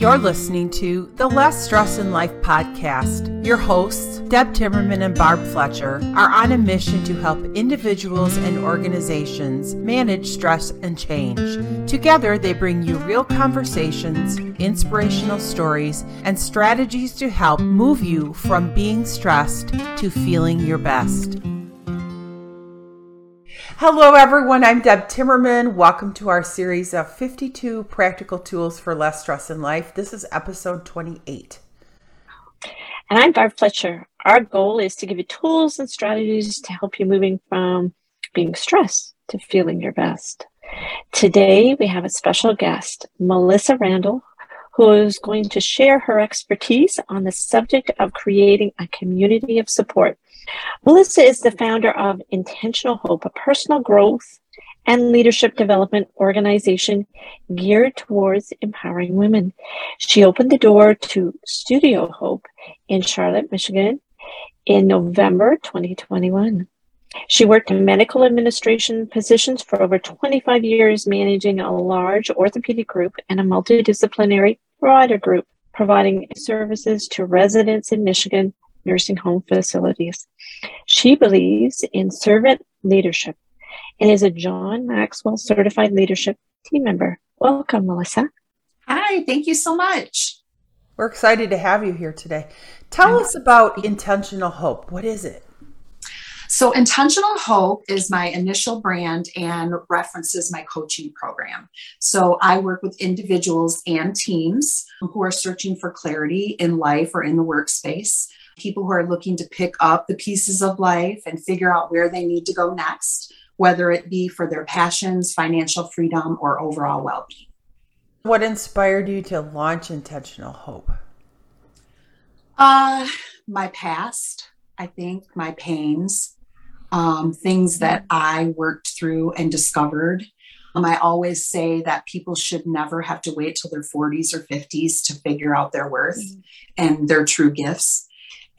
You're listening to the Less Stress in Life podcast. Your hosts, Deb Timmerman and Barb Fletcher, are on a mission to help individuals and organizations manage stress and change. Together, they bring you real conversations, inspirational stories, and strategies to help move you from being stressed to feeling your best. Hello, everyone. I'm Deb Timmerman. Welcome to our series of 52 practical tools for less stress in life. This is episode 28. And I'm Barb Fletcher. Our goal is to give you tools and strategies to help you moving from being stressed to feeling your best. Today, we have a special guest, Melissa Randall, who is going to share her expertise on the subject of creating a community of support Melissa is the founder of Intentional Hope, a personal growth and leadership development organization geared towards empowering women. She opened the door to Studio Hope in Charlotte, Michigan in November 2021. She worked in medical administration positions for over 25 years, managing a large orthopedic group and a multidisciplinary provider group, providing services to residents in Michigan nursing home facilities. She believes in servant leadership and is a John Maxwell certified leadership team member. Welcome, Melissa. Hi, thank you so much. We're excited to have you here today. Tell us about Intentional Hope. What is it? So, Intentional Hope is my initial brand and references my coaching program. So, I work with individuals and teams who are searching for clarity in life or in the workspace people who are looking to pick up the pieces of life and figure out where they need to go next, whether it be for their passions, financial freedom, or overall well being. What inspired you to launch Intentional Hope? Uh, my past, I think, my pains, um, things that I worked through and discovered. Um, I always say that people should never have to wait till their 40s or 50s to figure out their worth mm-hmm. and their true gifts.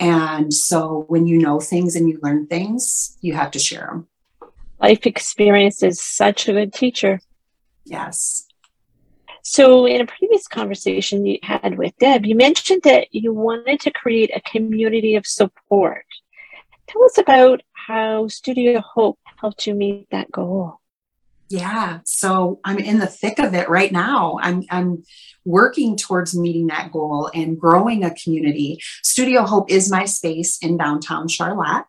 And so when you know things and you learn things, you have to share them. Life experience is such a good teacher. Yes. So, in a previous conversation you had with Deb, you mentioned that you wanted to create a community of support. Tell us about how Studio Hope helped you meet that goal. Yeah. So I'm in the thick of it right now. I'm I'm working towards meeting that goal and growing a community. Studio Hope is my space in downtown Charlotte.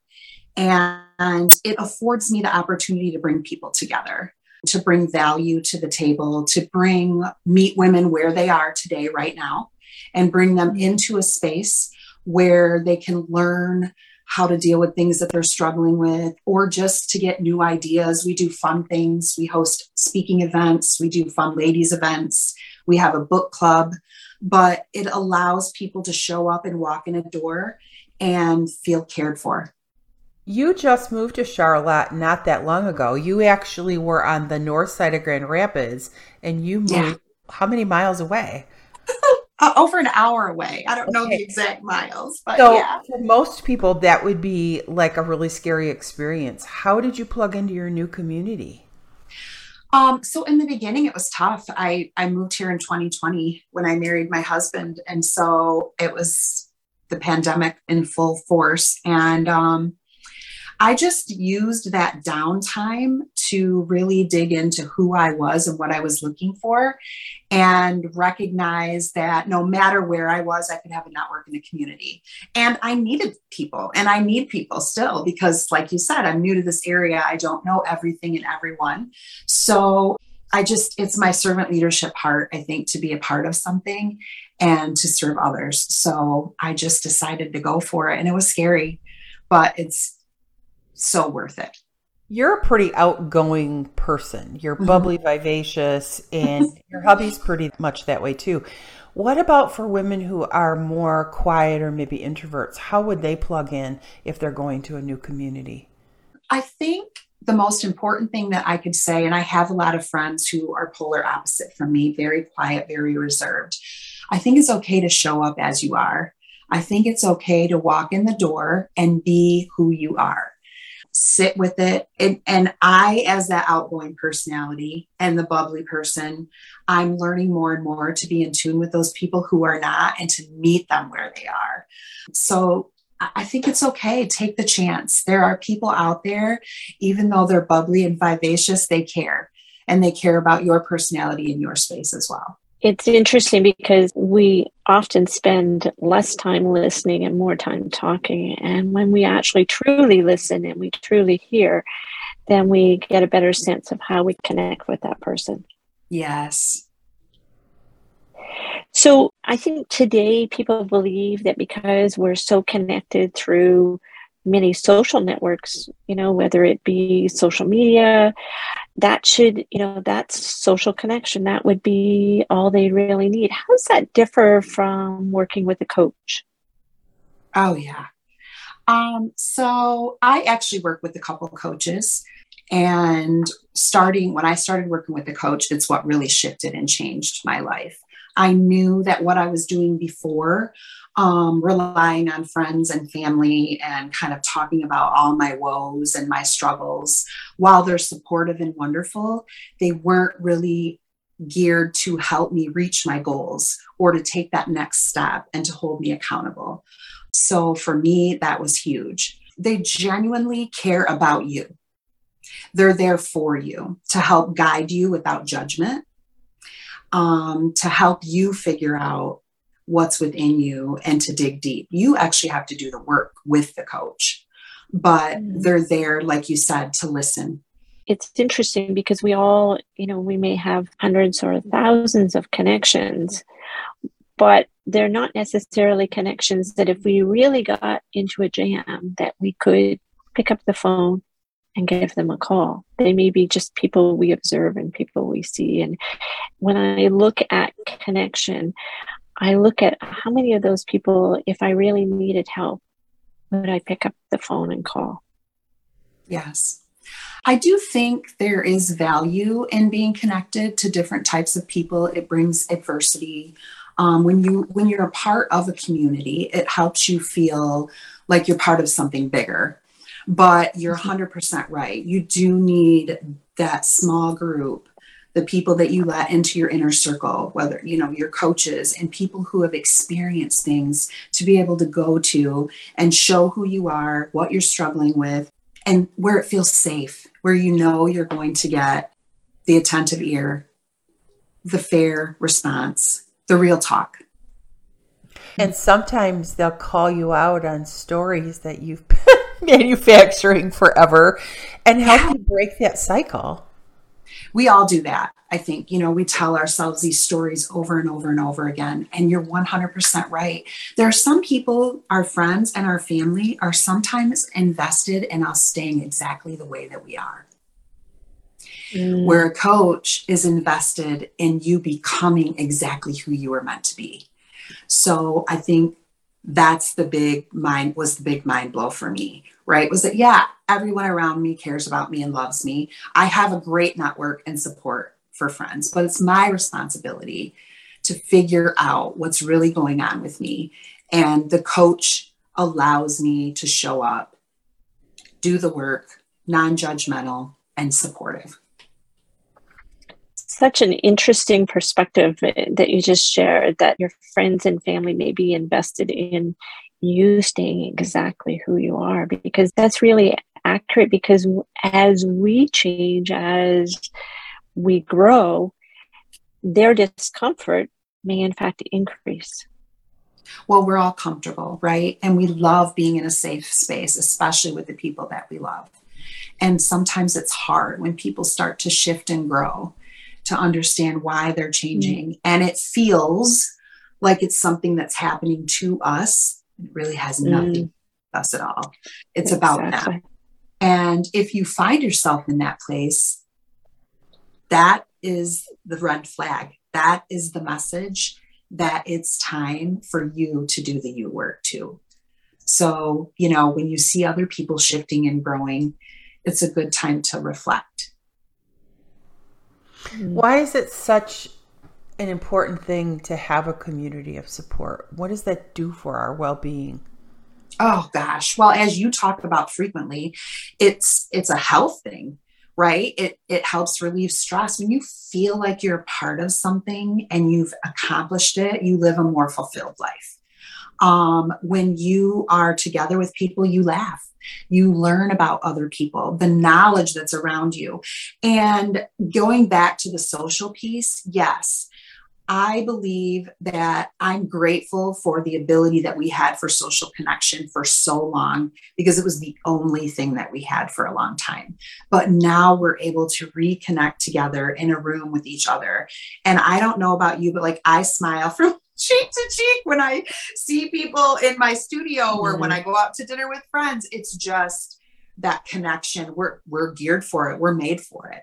And it affords me the opportunity to bring people together, to bring value to the table, to bring meet women where they are today, right now, and bring them mm-hmm. into a space where they can learn how to deal with things that they're struggling with, or just to get new ideas. We do fun things. We host speaking events, we do fun ladies events, we have a book club, but it allows people to show up and walk in a door and feel cared for. You just moved to Charlotte not that long ago. You actually were on the north side of Grand Rapids and you moved yeah. how many miles away? Uh, over an hour away. I don't okay. know the exact miles, but so yeah. For most people, that would be like a really scary experience. How did you plug into your new community? Um, so in the beginning, it was tough. I I moved here in 2020 when I married my husband, and so it was the pandemic in full force, and um, I just used that downtime to really dig into who I was and what I was looking for and recognize that no matter where I was, I could have a network in the community. And I needed people and I need people still because, like you said, I'm new to this area. I don't know everything and everyone. So I just, it's my servant leadership heart, I think, to be a part of something and to serve others. So I just decided to go for it. And it was scary, but it's so worth it. You're a pretty outgoing person. You're mm-hmm. bubbly, vivacious, and your hubby's pretty much that way too. What about for women who are more quiet or maybe introverts? How would they plug in if they're going to a new community? I think the most important thing that I could say, and I have a lot of friends who are polar opposite from me, very quiet, very reserved. I think it's okay to show up as you are. I think it's okay to walk in the door and be who you are sit with it. And, and I, as that outgoing personality and the bubbly person, I'm learning more and more to be in tune with those people who are not and to meet them where they are. So I think it's okay. Take the chance. There are people out there, even though they're bubbly and vivacious, they care and they care about your personality in your space as well. It's interesting because we often spend less time listening and more time talking. And when we actually truly listen and we truly hear, then we get a better sense of how we connect with that person. Yes. So I think today people believe that because we're so connected through many social networks, you know, whether it be social media, that should, you know, that's social connection. That would be all they really need. How does that differ from working with a coach? Oh, yeah. Um, so I actually work with a couple coaches. And starting when I started working with a coach, it's what really shifted and changed my life. I knew that what I was doing before um, relying on friends and family and kind of talking about all my woes and my struggles. While they're supportive and wonderful, they weren't really geared to help me reach my goals or to take that next step and to hold me accountable. So for me, that was huge. They genuinely care about you. They're there for you to help guide you without judgment, um, to help you figure out what's within you and to dig deep. You actually have to do the work with the coach, but mm-hmm. they're there, like you said, to listen. It's interesting because we all, you know, we may have hundreds or thousands of connections, but they're not necessarily connections that if we really got into a jam that we could pick up the phone and give them a call. They may be just people we observe and people we see. And when I look at connection, I look at how many of those people, if I really needed help, would I pick up the phone and call? Yes. I do think there is value in being connected to different types of people. It brings adversity. Um, when you when you're a part of a community, it helps you feel like you're part of something bigger. But you're 100% mm-hmm. right. You do need that small group the people that you let into your inner circle whether you know your coaches and people who have experienced things to be able to go to and show who you are what you're struggling with and where it feels safe where you know you're going to get the attentive ear the fair response the real talk and sometimes they'll call you out on stories that you've manufacturing forever and help yeah. you break that cycle we all do that. I think, you know, we tell ourselves these stories over and over and over again. And you're 100% right. There are some people, our friends and our family, are sometimes invested in us staying exactly the way that we are. Mm. Where a coach is invested in you becoming exactly who you were meant to be. So I think that's the big mind was the big mind blow for me right? Was that yeah everyone around me cares about me and loves me. I have a great network and support for friends but it's my responsibility to figure out what's really going on with me. And the coach allows me to show up do the work non-judgmental and supportive such an interesting perspective that you just shared that your friends and family may be invested in you staying exactly who you are because that's really accurate because as we change as we grow their discomfort may in fact increase. Well we're all comfortable right? And we love being in a safe space especially with the people that we love. And sometimes it's hard when people start to shift and grow to understand why they're changing. Mm-hmm. And it feels like it's something that's happening to us. It really has nothing mm. to us at all. It's exactly. about them. And if you find yourself in that place, that is the red flag. That is the message that it's time for you to do the you work too. So, you know, when you see other people shifting and growing, it's a good time to reflect Mm. Why is it such an important thing to have a community of support? What does that do for our well being? Oh gosh. Well, as you talk about frequently, it's it's a health thing, right? It it helps relieve stress. When you feel like you're a part of something and you've accomplished it, you live a more fulfilled life. Um, when you are together with people, you laugh, you learn about other people, the knowledge that's around you. And going back to the social piece, yes, I believe that I'm grateful for the ability that we had for social connection for so long because it was the only thing that we had for a long time. But now we're able to reconnect together in a room with each other. And I don't know about you, but like I smile from cheek to cheek when I see people in my studio or mm-hmm. when I go out to dinner with friends. It's just that connection. We're we're geared for it. We're made for it.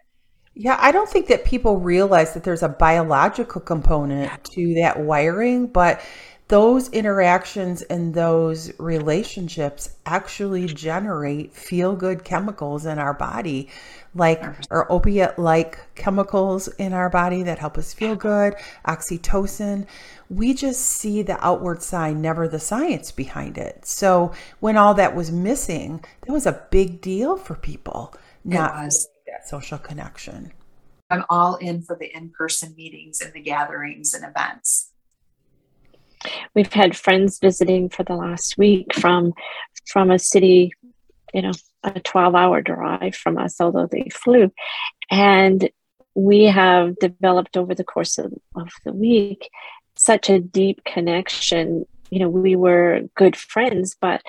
Yeah, I don't think that people realize that there's a biological component to that wiring, but those interactions and those relationships actually generate feel good chemicals in our body, like or opiate like chemicals in our body that help us feel good, oxytocin. We just see the outward sign, never the science behind it. So when all that was missing, that was a big deal for people. Not that social connection. I'm all in for the in person meetings and the gatherings and events. We've had friends visiting for the last week from from a city, you know, a 12 hour drive from us, although they flew. And we have developed over the course of, of the week such a deep connection you know we were good friends but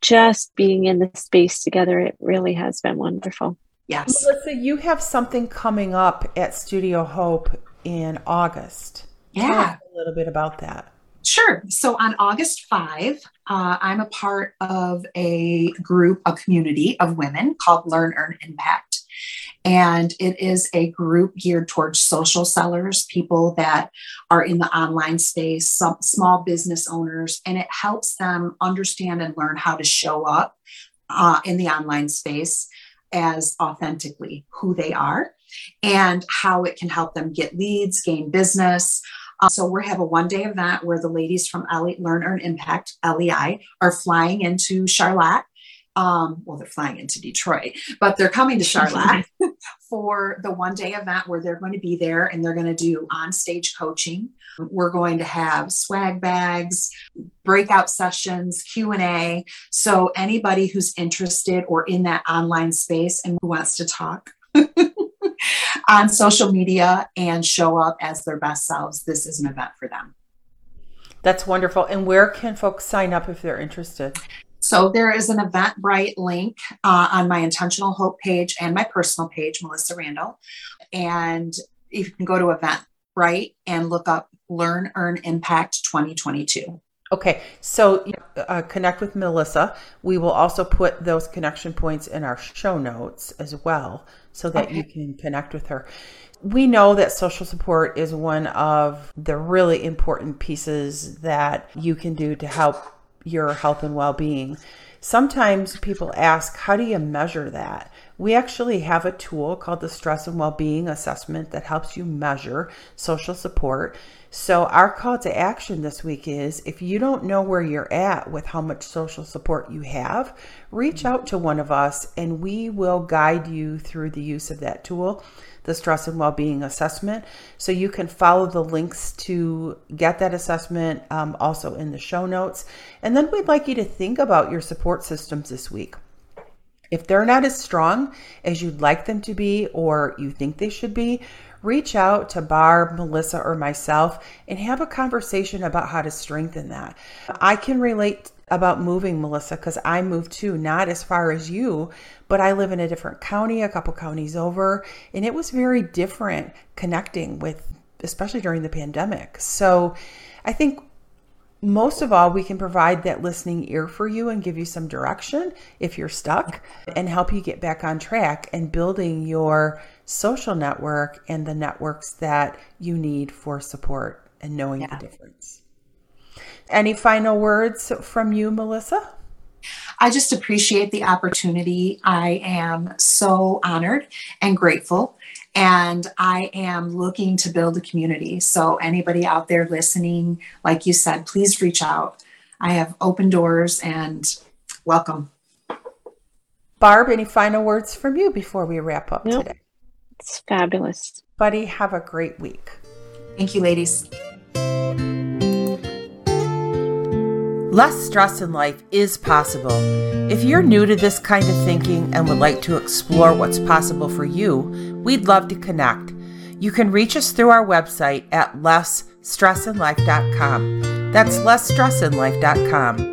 just being in the space together it really has been wonderful Yes. Melissa, you have something coming up at Studio Hope in August. Yeah. a little bit about that. Sure. So on August 5, uh, I'm a part of a group, a community of women called Learn, Earn, Impact. And it is a group geared towards social sellers, people that are in the online space, some small business owners, and it helps them understand and learn how to show up uh, in the online space as authentically who they are and how it can help them get leads, gain business. Um, so we have a one day event where the ladies from LE, Learn, Earn, Impact, LEI, are flying into Charlotte. Um, well, they're flying into Detroit, but they're coming to Charlotte for the one day event where they're going to be there and they're going to do on stage coaching. We're going to have swag bags, breakout sessions, Q&A. So anybody who's interested or in that online space and who wants to talk on social media and show up as their best selves, this is an event for them. That's wonderful. And where can folks sign up if they're interested? So there is an Eventbrite link uh, on my Intentional Hope page and my personal page, Melissa Randall. And you can go to Eventbrite and look up Learn, Earn, Impact 2022. Okay, so uh, connect with Melissa. We will also put those connection points in our show notes as well so that okay. you can connect with her. We know that social support is one of the really important pieces that you can do to help your health and well being. Sometimes people ask, how do you measure that? We actually have a tool called the Stress and Well-Being Assessment that helps you measure social support. So, our call to action this week is if you don't know where you're at with how much social support you have, reach out to one of us and we will guide you through the use of that tool the stress and well-being assessment. So you can follow the links to get that assessment um, also in the show notes. And then we'd like you to think about your support systems this week. If they're not as strong as you'd like them to be or you think they should be reach out to Barb, Melissa, or myself and have a conversation about how to strengthen that. I can relate about moving, Melissa, because I moved too, not as far as you, but I live in a different county, a couple counties over, and it was very different connecting with, especially during the pandemic. So I think most of all, we can provide that listening ear for you and give you some direction if you're stuck and help you get back on track and building your social network and the networks that you need for support and knowing yeah. the difference. Any final words from you, Melissa? I just appreciate the opportunity. I am so honored and grateful. And I am looking to build a community. So, anybody out there listening, like you said, please reach out. I have open doors and welcome. Barb, any final words from you before we wrap up Nope. today? It's fabulous. Buddy, have a great week. Thank you, ladies. Less stress in life is possible. If you're new to this kind of thinking and would like to explore what's possible for you, we'd love to connect. You can reach us through our website at lessstressinlife.com. That's lessstressinlife.com.